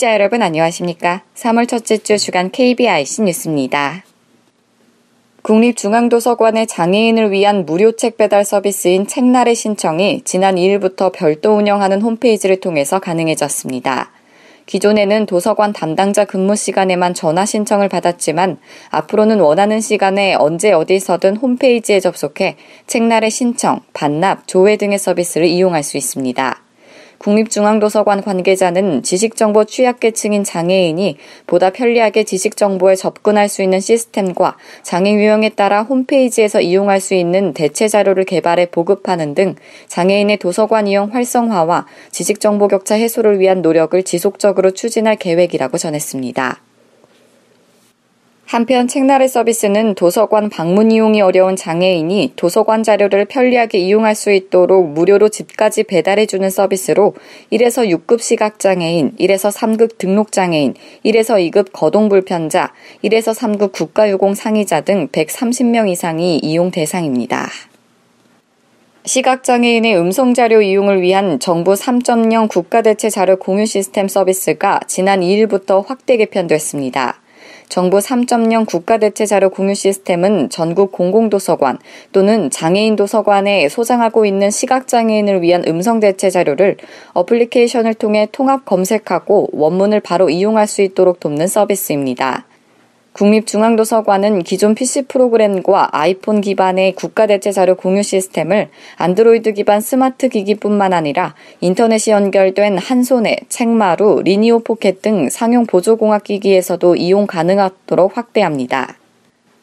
청취자 여러분 안녕하십니까? 3월 첫째 주 주간 KBIC 뉴스입니다. 국립중앙도서관의 장애인을 위한 무료 책 배달 서비스인 책날의 신청이 지난 2일부터 별도 운영하는 홈페이지를 통해서 가능해졌습니다. 기존에는 도서관 담당자 근무 시간에만 전화 신청을 받았지만 앞으로는 원하는 시간에 언제 어디서든 홈페이지에 접속해 책날의 신청, 반납, 조회 등의 서비스를 이용할 수 있습니다. 국립중앙도서관 관계자는 지식정보 취약계층인 장애인이 보다 편리하게 지식정보에 접근할 수 있는 시스템과 장애 유형에 따라 홈페이지에서 이용할 수 있는 대체 자료를 개발해 보급하는 등 장애인의 도서관 이용 활성화와 지식정보 격차 해소를 위한 노력을 지속적으로 추진할 계획이라고 전했습니다. 한편 책나래 서비스는 도서관 방문 이용이 어려운 장애인이 도서관 자료를 편리하게 이용할 수 있도록 무료로 집까지 배달해주는 서비스로 1에서 6급 시각장애인, 1에서 3급 등록장애인, 1에서 2급 거동불편자, 1에서 3급 국가유공 상의자 등 130명 이상이 이용 대상입니다. 시각장애인의 음성자료 이용을 위한 정부 3.0 국가대체 자료 공유 시스템 서비스가 지난 2일부터 확대 개편됐습니다. 정부 3.0 국가대체 자료 공유 시스템은 전국 공공도서관 또는 장애인 도서관에 소장하고 있는 시각장애인을 위한 음성 대체 자료를 어플리케이션을 통해 통합 검색하고 원문을 바로 이용할 수 있도록 돕는 서비스입니다. 국립중앙도서관은 기존 PC 프로그램과 아이폰 기반의 국가대체 자료 공유 시스템을 안드로이드 기반 스마트 기기뿐만 아니라 인터넷이 연결된 한손에, 책마루, 리니오 포켓 등 상용 보조공학 기기에서도 이용 가능하도록 확대합니다.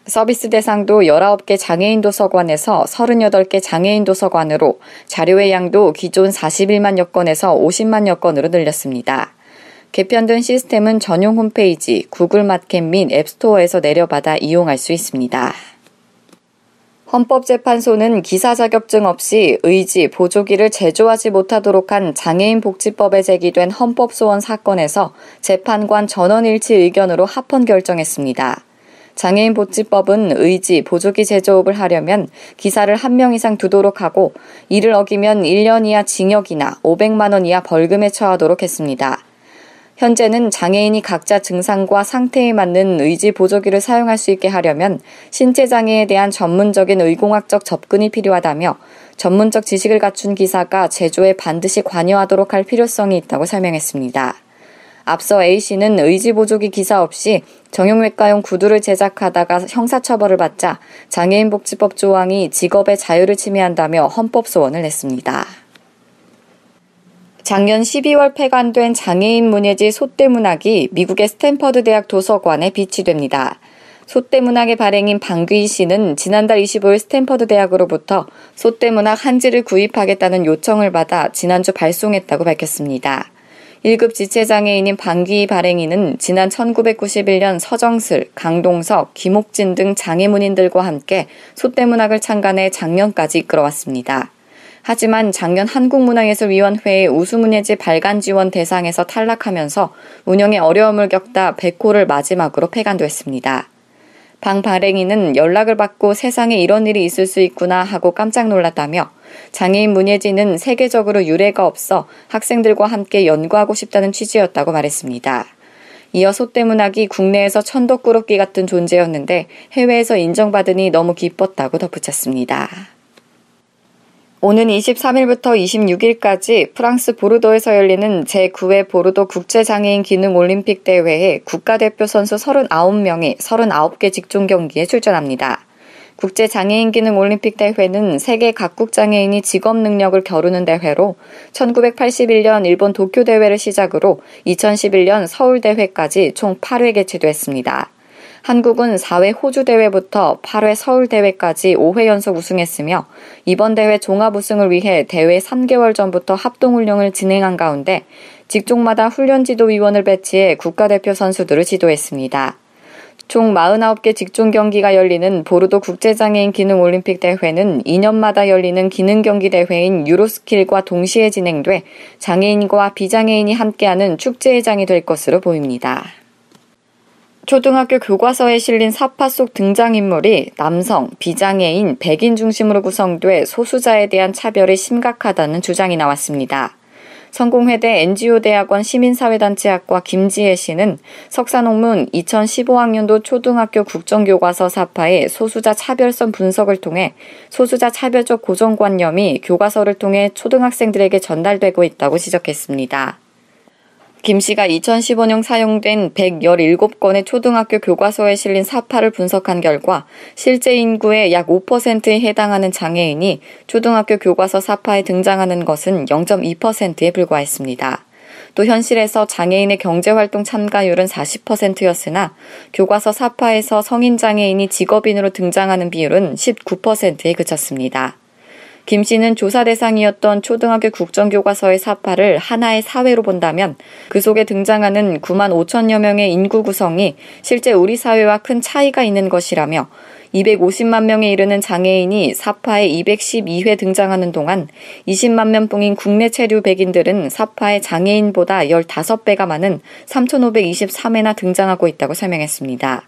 서비스 대상도 19개 장애인 도서관에서 38개 장애인 도서관으로 자료의 양도 기존 41만 여 건에서 50만 여 건으로 늘렸습니다. 개편된 시스템은 전용 홈페이지, 구글 마켓 및 앱스토어에서 내려받아 이용할 수 있습니다. 헌법재판소는 기사 자격증 없이 의지, 보조기를 제조하지 못하도록 한 장애인 복지법에 제기된 헌법소원 사건에서 재판관 전원일치 의견으로 합헌 결정했습니다. 장애인 복지법은 의지, 보조기 제조업을 하려면 기사를 한 명 이상 두도록 하고 이를 어기면 1년 이하 징역이나 500만 원 이하 벌금에 처하도록 했습니다. 현재는 장애인이 각자 증상과 상태에 맞는 의지 보조기를 사용할 수 있게 하려면 신체 장애에 대한 전문적인 의공학적 접근이 필요하다며 전문적 지식을 갖춘 기사가 제조에 반드시 관여하도록 할 필요성이 있다고 설명했습니다. 앞서 A씨는 의지 보조기 기사 없이 정형외과용 구두를 제작하다가 형사처벌을 받자 장애인복지법 조항이 직업의 자유를 침해한다며 헌법소원을 냈습니다. 작년 12월 폐간된 장애인 문예지 소떼문학이 미국의 스탠퍼드 대학 도서관에 비치됩니다. 소떼문학의 발행인 방귀희 씨는 지난달 25일 스탠퍼드 대학으로부터 소떼문학 한지를 구입하겠다는 요청을 받아 지난주 발송했다고 밝혔습니다. 1급 지체장애인인 방귀희 발행인은 지난 1991년 서정슬, 강동석, 김옥진 등 장애문인들과 함께 소떼문학을 창간해 작년까지 이끌어왔습니다. 하지만 작년 한국문화예술위원회의 우수문예지 발간 지원 대상에서 탈락하면서 운영에 어려움을 겪다 백호를 마지막으로 폐간됐습니다. 방 발행인은 연락을 받고 세상에 이런 일이 있을 수 있구나 하고 깜짝 놀랐다며 장애인 문예지는 세계적으로 유례가 없어 학생들과 함께 연구하고 싶다는 취지였다고 말했습니다. 이어 소떼문학이 국내에서 천덕꾸러기 같은 존재였는데 해외에서 인정받으니 너무 기뻤다고 덧붙였습니다. 오는 23일부터 26일까지 프랑스 보르도에서 열리는 제9회 보르도 국제장애인 기능 올림픽 대회에 국가대표 선수 39명이 39개 직종 경기에 출전합니다. 국제장애인 기능 올림픽 대회는 세계 각국 장애인이 직업 능력을 겨루는 대회로 1981년 일본 도쿄 대회를 시작으로 2011년 서울 대회까지 총 8회 개최됐습니다. 한국은 4회 호주 대회부터 8회 서울 대회까지 5회 연속 우승했으며 이번 대회 종합 우승을 위해 대회 3개월 전부터 합동 훈련을 진행한 가운데 직종마다 훈련 지도위원을 배치해 국가대표 선수들을 지도했습니다. 총 49개 직종 경기가 열리는 보르도 국제장애인 기능 올림픽 대회는 2년마다 열리는 기능 경기 대회인 유로스킬과 동시에 진행돼 장애인과 비장애인이 함께하는 축제의 장이 될 것으로 보입니다. 초등학교 교과서에 실린 사파 속 등장인물이 남성, 비장애인, 백인 중심으로 구성돼 소수자에 대한 차별이 심각하다는 주장이 나왔습니다. 성공회대 NGO 대학원 시민사회단체학과 김지혜 씨는 석사 논문 2015학년도 초등학교 국정교과서 사파의 소수자 차별성 분석을 통해 소수자 차별적 고정관념이 교과서를 통해 초등학생들에게 전달되고 있다고 지적했습니다. 김 씨가 2015년 사용된 117건의 초등학교 교과서에 실린 사파를 분석한 결과 실제 인구의 약 5%에 해당하는 장애인이 초등학교 교과서 사파에 등장하는 것은 0.2%에 불과했습니다. 또 현실에서 장애인의 경제활동 참가율은 40%였으나 교과서 사파에서 성인 장애인이 직업인으로 등장하는 비율은 19%에 그쳤습니다. 김 씨는 조사 대상이었던 초등학교 국정교과서의 사파를 하나의 사회로 본다면 그 속에 등장하는 9만 5천여 명의 인구 구성이 실제 우리 사회와 큰 차이가 있는 것이라며 250만 명에 이르는 장애인이 사파에 212회 등장하는 동안 20만 명뿐인 국내 체류 백인들은 사파에 장애인보다 15배가 많은 3,523회나 등장하고 있다고 설명했습니다.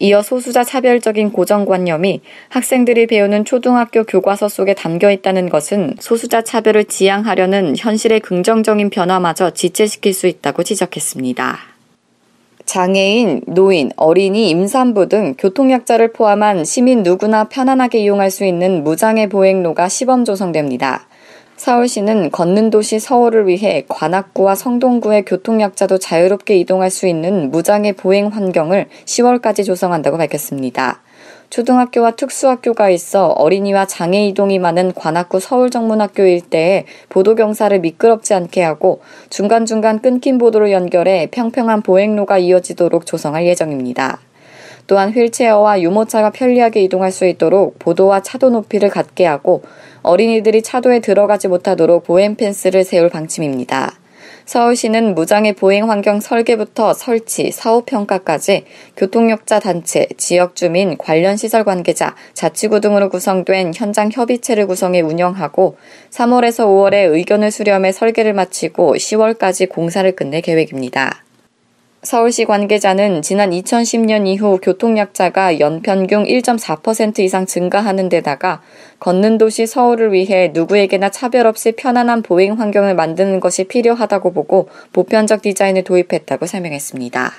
이어 소수자 차별적인 고정관념이 학생들이 배우는 초등학교 교과서 속에 담겨 있다는 것은 소수자 차별을 지향하려는 현실의 긍정적인 변화마저 지체시킬 수 있다고 지적했습니다. 장애인, 노인, 어린이, 임산부 등 교통약자를 포함한 시민 누구나 편안하게 이용할 수 있는 무장애 보행로가 시범 조성됩니다. 서울시는 걷는 도시 서울을 위해 관악구와 성동구의 교통약자도 자유롭게 이동할 수 있는 무장애 보행 환경을 10월까지 조성한다고 밝혔습니다. 초등학교와 특수학교가 있어 어린이와 장애 이동이 많은 관악구 서울정문학교 일대에 보도 경사를 미끄럽지 않게 하고 중간중간 끊긴 보도로 연결해 평평한 보행로가 이어지도록 조성할 예정입니다. 또한 휠체어와 유모차가 편리하게 이동할 수 있도록 보도와 차도 높이를 갖게 하고 어린이들이 차도에 들어가지 못하도록 보행 펜스를 세울 방침입니다. 서울시는 무장애 보행 환경 설계부터 설치, 사후 평가까지 교통력자 단체, 지역 주민, 관련 시설 관계자, 자치구 등으로 구성된 현장 협의체를 구성해 운영하고 3월에서 5월에 의견을 수렴해 설계를 마치고 10월까지 공사를 끝낼 계획입니다. 서울시 관계자는 지난 2010년 이후 교통약자가 연평균 1.4% 이상 증가하는 데다가 걷는 도시 서울을 위해 누구에게나 차별 없이 편안한 보행 환경을 만드는 것이 필요하다고 보고 보편적 디자인을 도입했다고 설명했습니다.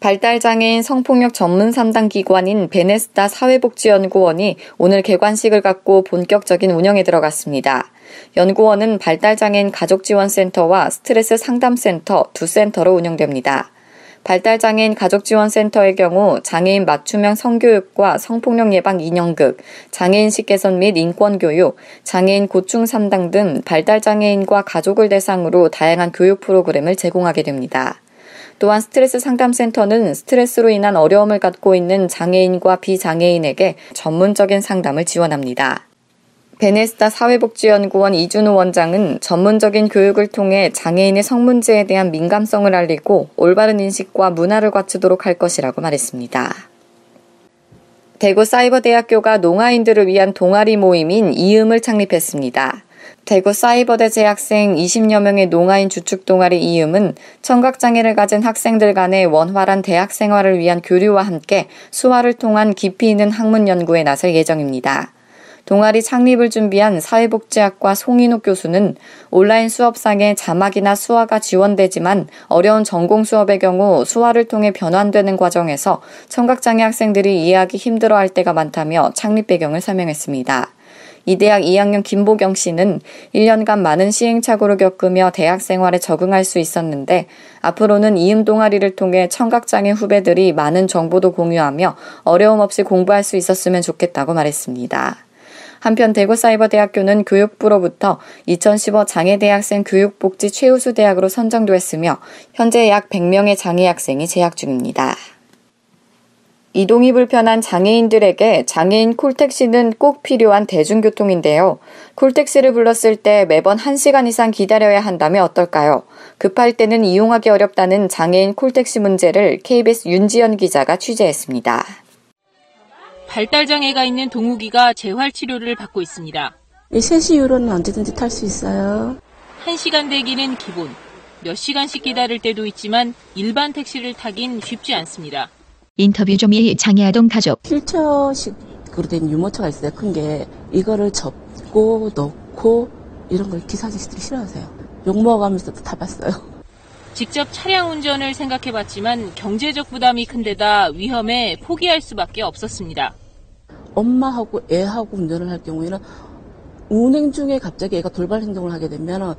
발달장애인 성폭력 전문 3당 기관인 베네스타 사회복지연구원이 오늘 개관식을 갖고 본격적인 운영에 들어갔습니다. 연구원은 발달장애인 가족지원센터와 스트레스 상담센터 두 센터로 운영됩니다. 발달장애인 가족지원센터의 경우 장애인 맞춤형 성교육과 성폭력 예방 인형극, 장애인식 개선 및 인권교육, 장애인 고충 3당 등 발달장애인과 가족을 대상으로 다양한 교육 프로그램을 제공하게 됩니다. 또한 스트레스 상담센터는 스트레스로 인한 어려움을 갖고 있는 장애인과 비장애인에게 전문적인 상담을 지원합니다. 베네스타 사회복지연구원 이준우 원장은 전문적인 교육을 통해 장애인의 성문제에 대한 민감성을 알리고 올바른 인식과 문화를 갖추도록 할 것이라고 말했습니다. 대구 사이버대학교가 농아인들을 위한 동아리 모임인 이음을 창립했습니다. 대구 사이버대 재학생 20여 명의 농아인 주축 동아리 이음은 청각장애를 가진 학생들 간의 원활한 대학 생활을 위한 교류와 함께 수화를 통한 깊이 있는 학문 연구에 나설 예정입니다. 동아리 창립을 준비한 사회복지학과 송인욱 교수는 온라인 수업상에 자막이나 수화가 지원되지만 어려운 전공 수업의 경우 수화를 통해 변환되는 과정에서 청각장애 학생들이 이해하기 힘들어할 때가 많다며 창립 배경을 설명했습니다. 이 대학 2학년 김보경 씨는 1년간 많은 시행착오를 겪으며 대학 생활에 적응할 수 있었는데 앞으로는 이음 동아리를 통해 청각장애 후배들이 많은 정보도 공유하며 어려움 없이 공부할 수 있었으면 좋겠다고 말했습니다. 한편 대구사이버대학교는 교육부로부터 2015 장애대학생 교육복지 최우수 대학으로 선정됐으며 현재 약 100명의 장애 학생이 재학 중입니다. 이동이 불편한 장애인들에게 장애인 콜택시는 꼭 필요한 대중교통인데요. 콜택시를 불렀을 때 매번 1시간 이상 기다려야 한다면 어떨까요? 급할 때는 이용하기 어렵다는 장애인 콜택시 문제를 KBS 윤지연 기자가 취재했습니다. 발달 장애가 있는 동욱이가 재활 치료를 받고 있습니다. 3시 이후로는 언제든지 탈 수 있어요. 1시간 대기는 기본. 몇 시간씩 기다릴 때도 있지만 일반 택시를 타긴 쉽지 않습니다. 인터뷰 좀이 장애아동 가족. 휠체어식으로 된 유모차가 있어요. 큰 게. 이거를 접고 넣고 이런 걸 기사 아저씨들이 싫어하세요. 욕먹으면서 다 봤어요. 직접 차량 운전을 생각해봤지만 경제적 부담이 큰 데다 위험에 포기할 수밖에 없었습니다. 엄마하고 애하고 운전을 할 경우에는 운행 중에 갑자기 애가 돌발 행동을 하게 되면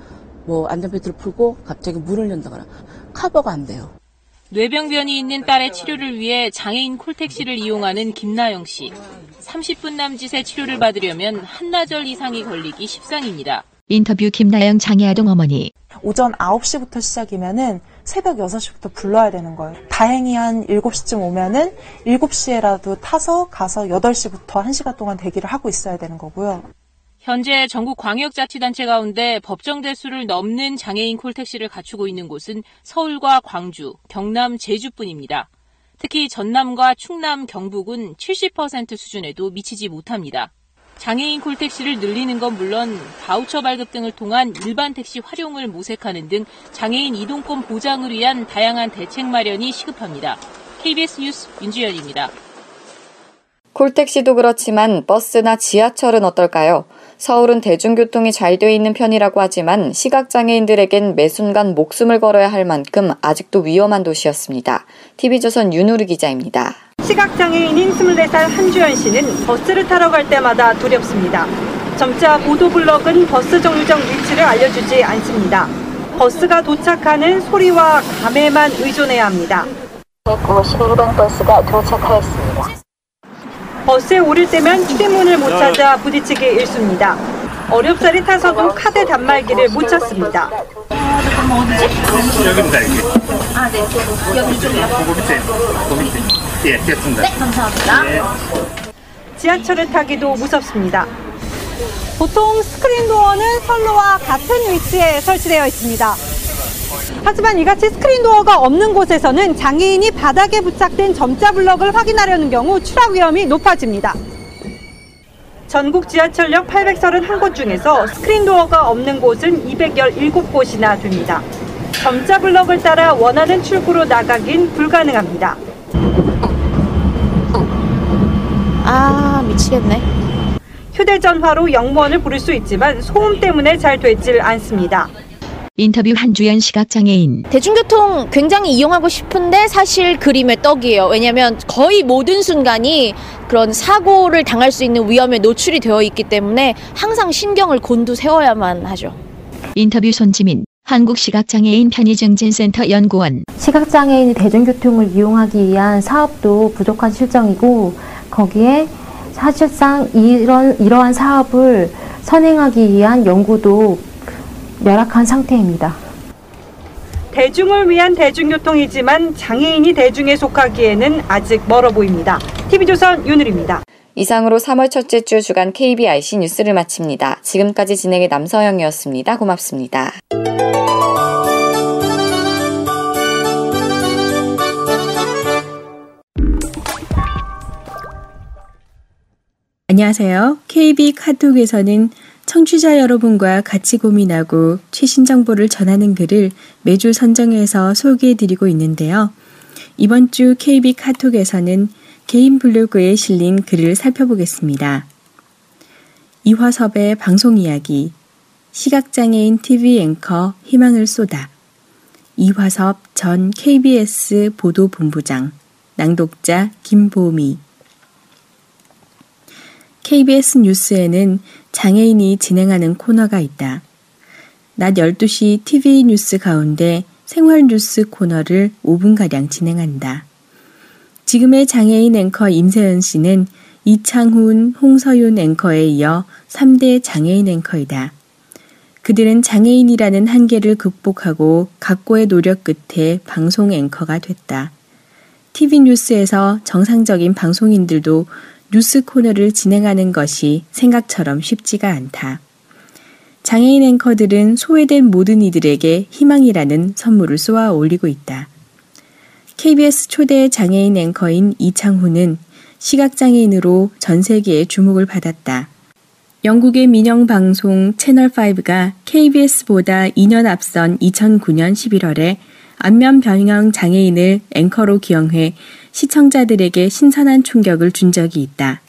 뭐 안전벨트를 풀고 갑자기 문을 연다거나 커버가 안 돼요. 뇌병변이 있는 딸의 치료를 위해 장애인 콜택시를 이용하는 김나영 씨. 30분 남짓의 치료를 받으려면 한나절 이상이 걸리기 십상입니다. 인터뷰 김나영 장애아동 어머니. 오전 9시부터 시작이면은 새벽 6시부터 불러야 되는 거예요. 다행히 한 7시쯤 오면은 7시에라도 타서 가서 8시부터 1시간 동안 대기를 하고 있어야 되는 거고요. 현재 전국 광역자치단체 가운데 법정 대수를 넘는 장애인 콜택시를 갖추고 있는 곳은 서울과 광주, 경남, 제주뿐입니다. 특히 전남과 충남, 경북은 70% 수준에도 미치지 못합니다. 장애인 콜택시를 늘리는 건 물론 바우처 발급 등을 통한 일반 택시 활용을 모색하는 등 장애인 이동권 보장을 위한 다양한 대책 마련이 시급합니다. KBS 뉴스 윤주연입니다. 콜택시도 그렇지만 버스나 지하철은 어떨까요? 서울은 대중교통이 잘 돼 있는 편이라고 하지만 시각장애인들에겐 매 순간 목숨을 걸어야 할 만큼 아직도 위험한 도시였습니다. TV조선 윤우르 기자입니다. 시각장애인인 24살 한주연 씨는 버스를 타러 갈 때마다 두렵습니다. 점차 보도블럭은 버스 정류장 위치를 알려주지 않습니다. 버스가 도착하는 소리와 감에만 의존해야 합니다. 151번 버스가 도착하였습니다. 버스에 오를 때면 출입문을 못 찾아 부딪히기 일쑤입니다. 어렵사리 타서도 카드 단말기를 못 찾습니다. 여기입니다, 여기. 아, 네. 여기 쪽이요? 그 밑에, 그 밑에. 예, 됐습니다. 네, 감사합니다. 예. 지하철을 타기도 무섭습니다. 보통 스크린 도어는 선로와 같은 위치에 설치되어 있습니다. 하지만 이같이 스크린 도어가 없는 곳에서는 장애인이 바닥에 부착된 점자 블럭을 확인하려는 경우 추락 위험이 높아집니다. 전국 지하철역 831곳 중에서 스크린 도어가 없는 곳은 217곳이나 됩니다. 점자 블럭을 따라 원하는 출구로 나가긴 불가능합니다. 아, 미치겠네. 휴대전화로 영무원을 부를 수 있지만 소음 때문에 잘 되질 않습니다. 인터뷰 한주연 시각장애인. 대중교통 굉장히 이용하고 싶은데 사실 그림의 떡이에요. 왜냐면 거의 모든 순간이 그런 사고를 당할 수 있는 위험에 노출이 되어 있기 때문에 항상 신경을 곤두세워야만 하죠. 인터뷰 손지민. 한국시각장애인 편의증진센터 연구원. 시각장애인이 대중교통을 이용하기 위한 사업도 부족한 실정이고 거기에 사실상 이런 이러한 사업을 선행하기 위한 연구도 열악한 상태입니다. 대중을 위한 대중교통이지만 장애인이 대중에 속하기에는 아직 멀어 보입니다. TV조선 윤을입니다. 이상으로 3월 첫째 주 주간 KBIC 뉴스를 마칩니다. 지금까지 진행의 남서영이었습니다. 고맙습니다. 안녕하세요. KB 카톡에서는 청취자 여러분과 같이 고민하고 최신 정보를 전하는 글을 매주 선정해서 소개해 드리고 있는데요. 이번 주 KB 카톡에서는 개인 블로그에 실린 글을 살펴보겠습니다. 이화섭의 방송 이야기, 시각장애인 TV 앵커 희망을 쏟아, 이화섭 전 KBS 보도본부장, 낭독자 김보미, KBS 뉴스에는 장애인이 진행하는 코너가 있다. 낮 12시 TV 뉴스 가운데 생활 뉴스 코너를 5분가량 진행한다. 지금의 장애인 앵커 임세은 씨는 이창훈, 홍서윤 앵커에 이어 3대 장애인 앵커이다. 그들은 장애인이라는 한계를 극복하고 각고의 노력 끝에 방송 앵커가 됐다. TV 뉴스에서 정상적인 방송인들도 뉴스 코너를 진행하는 것이 생각처럼 쉽지가 않다. 장애인 앵커들은 소외된 모든 이들에게 희망이라는 선물을 쏘아 올리고 있다. KBS 초대 장애인 앵커인 이창훈은 시각장애인으로 전 세계에 주목을 받았다. 영국의 민영 방송 채널 5가 KBS보다 2년 앞선 2009년 11월에 안면 변형 장애인을 앵커로 기용해 시청자들에게 신선한 충격을 준 적이 있다.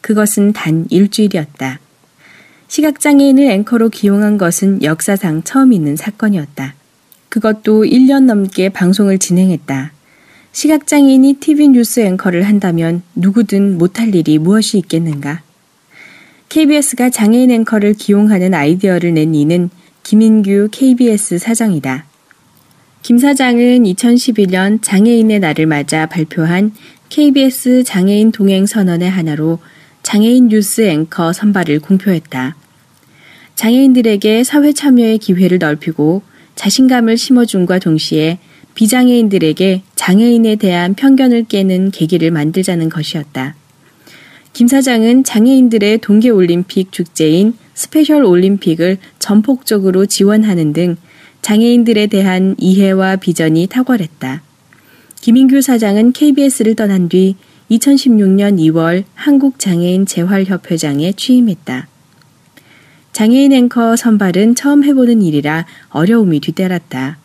그것은 단 일주일이었다. 시각장애인을 앵커로 기용한 것은 역사상 처음 있는 사건이었다. 그것도 1년 넘게 방송을 진행했다. 시각장애인이 TV 뉴스 앵커를 한다면 누구든 못할 일이 무엇이 있겠는가? KBS가 장애인 앵커를 기용하는 아이디어를 낸 이는 김인규 KBS 사장이다. 김 사장은 2011년 장애인의 날을 맞아 발표한 KBS 장애인 동행 선언의 하나로 장애인 뉴스 앵커 선발을 공표했다. 장애인들에게 사회 참여의 기회를 넓히고 자신감을 심어준과 동시에 비장애인들에게 장애인에 대한 편견을 깨는 계기를 만들자는 것이었다. 김 사장은 장애인들의 동계올림픽 축제인 스페셜 올림픽을 전폭적으로 지원하는 등 장애인들에 대한 이해와 비전이 탁월했다. 김인규 사장은 KBS를 떠난 뒤 2016년 2월 한국장애인 재활협회장에 취임했다. 장애인 앵커 선발은 처음 해보는 일이라 어려움이 뒤따랐다.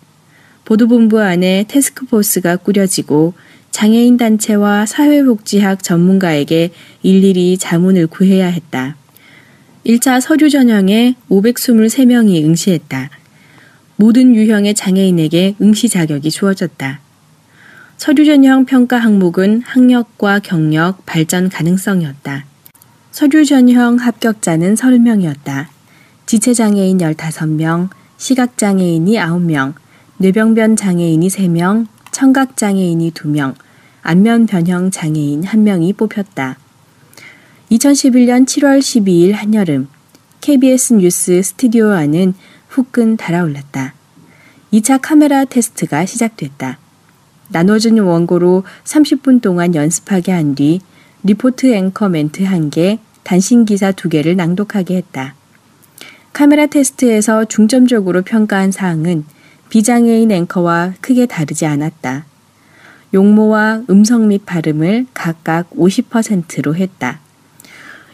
보도본부 안에 테스크포스가 꾸려지고 장애인 단체와 사회복지학 전문가에게 일일이 자문을 구해야 했다. 1차 서류 전형에 523명이 응시했다. 모든 유형의 장애인에게 응시 자격이 주어졌다. 서류 전형 평가 항목은 학력과 경력, 발전 가능성이었다. 서류 전형 합격자는 30명이었다. 지체장애인 15명, 시각장애인이 9명, 뇌병변 장애인이 3명, 청각장애인이 2명, 안면변형 장애인 1명이 뽑혔다. 2011년 7월 12일 한여름 KBS 뉴스 스튜디오 안은 후끈 달아올랐다. 2차 카메라 테스트가 시작됐다. 나눠준 원고로 30분 동안 연습하게 한 뒤 리포트 앵커 멘트 1개, 단신 기사 2개를 낭독하게 했다. 카메라 테스트에서 중점적으로 평가한 사항은 비장애인 앵커와 크게 다르지 않았다. 용모와 음성 및 발음을 각각 50%로 했다.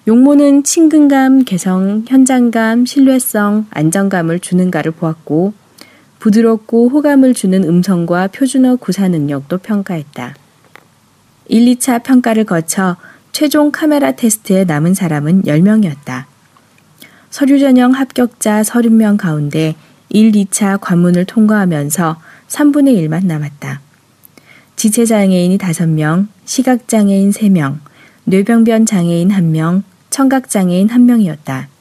용모는 친근감, 개성, 현장감, 신뢰성, 안정감을 주는가를 보았고 부드럽고 호감을 주는 음성과 표준어 구사 능력도 평가했다. 1, 2차 평가를 거쳐 최종 카메라 테스트에 남은 사람은 10명이었다. 서류 전형 합격자 30명 가운데 1, 2차 관문을 통과하면서 3분의 1만 남았다. 지체장애인이 5명, 시각장애인 3명, 뇌병변 장애인 1명, 청각장애인 1명이었다.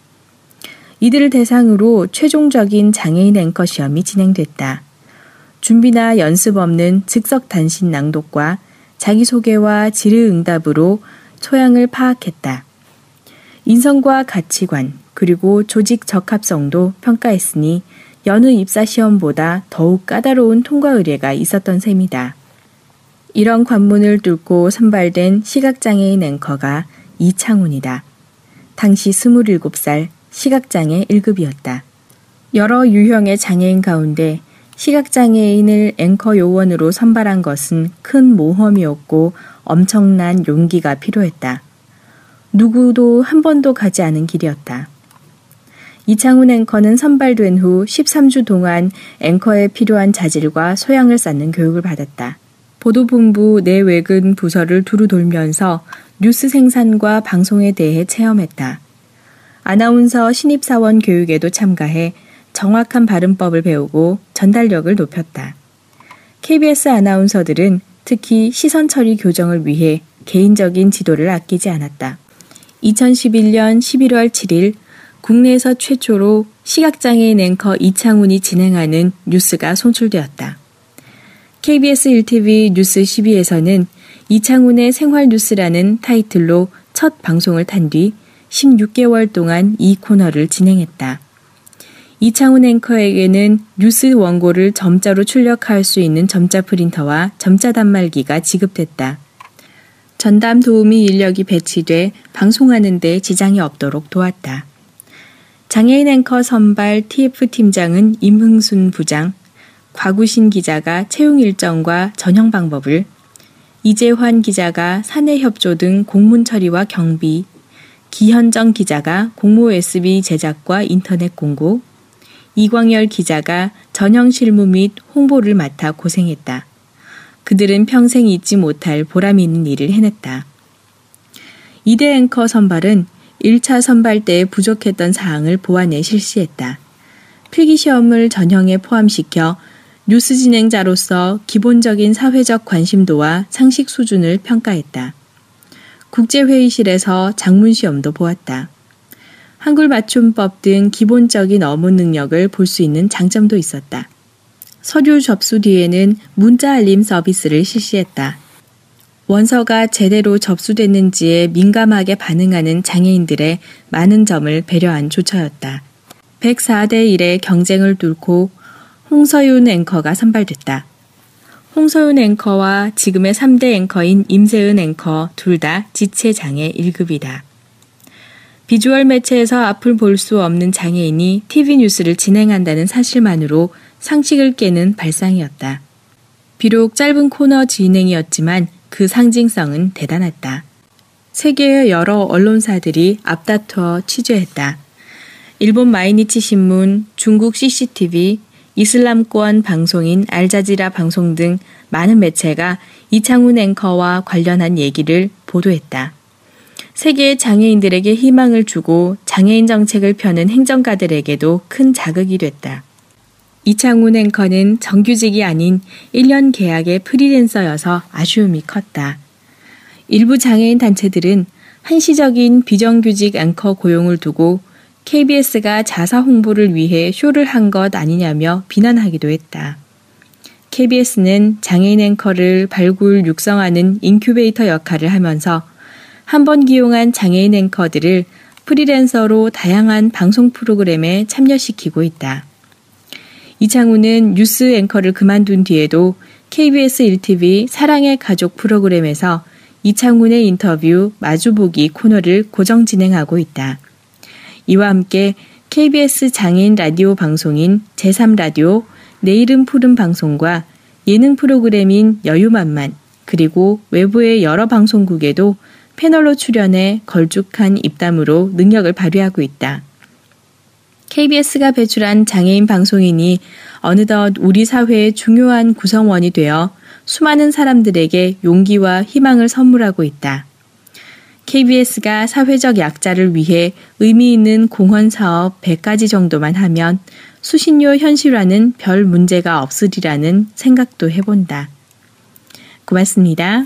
이들을 대상으로 최종적인 장애인 앵커 시험이 진행됐다. 준비나 연습 없는 즉석 단신 낭독과 자기소개와 질의응답으로 소양을 파악했다. 인성과 가치관, 그리고 조직 적합성도 평가했으니 여느 입사 시험보다 더욱 까다로운 통과 의뢰가 있었던 셈이다. 이런 관문을 뚫고 선발된 시각장애인 앵커가 이창훈이다. 당시 27살 시각장애 1급이었다. 여러 유형의 장애인 가운데 시각장애인을 앵커 요원으로 선발한 것은 큰 모험이었고 엄청난 용기가 필요했다. 누구도 한 번도 가지 않은 길이었다. 이창훈 앵커는 선발된 후 13주 동안 앵커에 필요한 자질과 소양을 쌓는 교육을 받았다. 보도본부 내외근 부서를 두루 돌면서 뉴스 생산과 방송에 대해 체험했다. 아나운서 신입사원 교육에도 참가해 정확한 발음법을 배우고 전달력을 높였다. KBS 아나운서들은 특히 시선 처리 교정을 위해 개인적인 지도를 아끼지 않았다. 2011년 11월 7일 국내에서 최초로 시각장애인 앵커 이창훈이 진행하는 뉴스가 송출되었다. KBS 1TV 뉴스 12에서는 이창훈의 생활 뉴스라는 타이틀로 첫 방송을 탄 뒤 16개월 동안 이 코너를 진행했다. 이창훈 앵커에게는 뉴스 원고를 점자로 출력할 수 있는 점자 프린터와 점자 단말기가 지급됐다. 전담 도우미 인력이 배치돼 방송하는 데 지장이 없도록 도왔다. 장애인 앵커 선발 TF 팀장은 임흥순 부장, 곽우신 기자가 채용 일정과 전형 방법을, 이재환 기자가 사내 협조 등 공문 처리와 경비, 기현정 기자가 공모 SB 제작과 인터넷 공고, 이광열 기자가 전형 실무 및 홍보를 맡아 고생했다. 그들은 평생 잊지 못할 보람 있는 일을 해냈다. 이대 앵커 선발은 1차 선발 때 부족했던 사항을 보완해 실시했다. 필기시험을 전형에 포함시켜 뉴스 진행자로서 기본적인 사회적 관심도와 상식 수준을 평가했다. 국제회의실에서 장문 시험도 보았다. 한글 맞춤법 등 기본적인 어무 능력을 볼 수 있는 장점도 있었다. 서류 접수 뒤에는 문자 알림 서비스를 실시했다. 원서가 제대로 접수됐는지에 민감하게 반응하는 장애인들의 많은 점을 배려한 조처였다. 104대 1의 경쟁을 뚫고 홍서윤 앵커가 선발됐다. 홍서윤 앵커와 지금의 3대 앵커인 임세은 앵커 둘 다 지체장애 1급이다. 비주얼 매체에서 앞을 볼 수 없는 장애인이 TV 뉴스를 진행한다는 사실만으로 상식을 깨는 발상이었다. 비록 짧은 코너 진행이었지만 그 상징성은 대단했다. 세계의 여러 언론사들이 앞다투어 취재했다. 일본 마이니치 신문, 중국 CCTV, 이슬람권 방송인 알자지라 방송 등 많은 매체가 이창훈 앵커와 관련한 얘기를 보도했다. 세계의 장애인들에게 희망을 주고 장애인 정책을 펴는 행정가들에게도 큰 자극이 됐다. 이창훈 앵커는 정규직이 아닌 1년 계약의 프리랜서여서 아쉬움이 컸다. 일부 장애인 단체들은 한시적인 비정규직 앵커 고용을 두고 KBS가 자사 홍보를 위해 쇼를 한 것 아니냐며 비난하기도 했다. KBS는 장애인 앵커를 발굴, 육성하는 인큐베이터 역할을 하면서 한 번 기용한 장애인 앵커들을 프리랜서로 다양한 방송 프로그램에 참여시키고 있다. 이창우는 뉴스 앵커를 그만둔 뒤에도 KBS 1TV 사랑의 가족 프로그램에서 이창훈의 인터뷰 마주보기 코너를 고정 진행하고 있다. 이와 함께 KBS 장애인 라디오 방송인 제3라디오 내일은 푸른 방송과 예능 프로그램인 여유만만 그리고 외부의 여러 방송국에도 패널로 출연해 걸쭉한 입담으로 능력을 발휘하고 있다. KBS가 배출한 장애인 방송인이 어느덧 우리 사회의 중요한 구성원이 되어 수많은 사람들에게 용기와 희망을 선물하고 있다. KBS가 사회적 약자를 위해 의미 있는 공헌 사업 100가지 정도만 하면 수신료 현실화는 별 문제가 없으리라는 생각도 해본다. 고맙습니다.